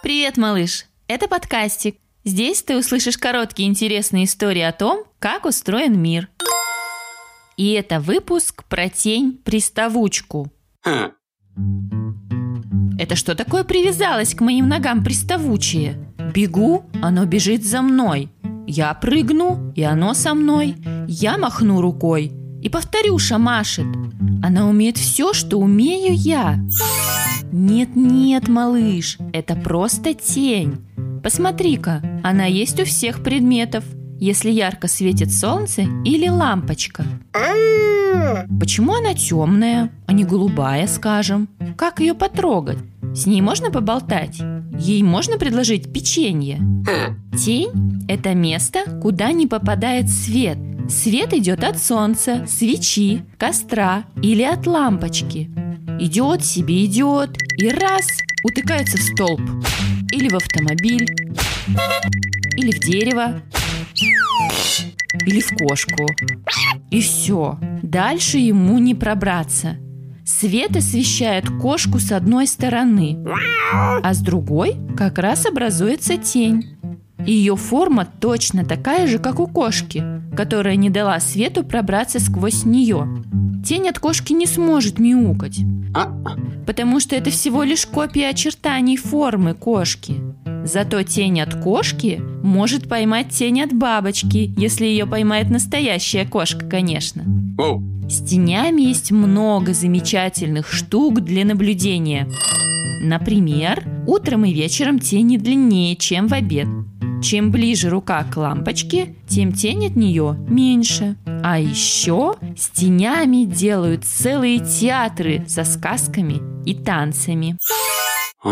Привет, малыш! Это подкастик. Здесь ты услышишь короткие интересные истории о том, как устроен мир. И это выпуск про тень-приставучку. Это что такое привязалось к моим ногам приставучее? Бегу, оно бежит за мной. Я прыгну, и оно со мной. Я махну рукой, и повторюша машет. Она умеет все, что умею я. Нет-нет, малыш, это просто тень. Посмотри-ка, она есть у всех предметов, если ярко светит солнце или лампочка. Почему она темная, а не голубая, скажем? Как ее потрогать? С ней можно поболтать? Ей можно предложить печенье? Тень – это место, куда не попадает свет. Свет идет от солнца, свечи, костра или от лампочки. Идет себе идет и раз утыкается в столб или в автомобиль или в дерево или в кошку. И все. Дальше ему не пробраться. Свет освещает кошку с одной стороны, а с другой как раз образуется тень. Ее форма точно такая же, как у кошки, которая не дала свету пробраться сквозь нее. Тень от кошки не сможет мяукать, потому что это всего лишь копия очертаний формы кошки. Зато тень от кошки может поймать тень от бабочки, если ее поймает настоящая кошка, конечно. С тенями есть много замечательных штук для наблюдения. Например, утром и вечером тени длиннее, чем в обед. Чем ближе рука к лампочке, тем тень от нее меньше. А еще с тенями делают целые театры со сказками и танцами. А,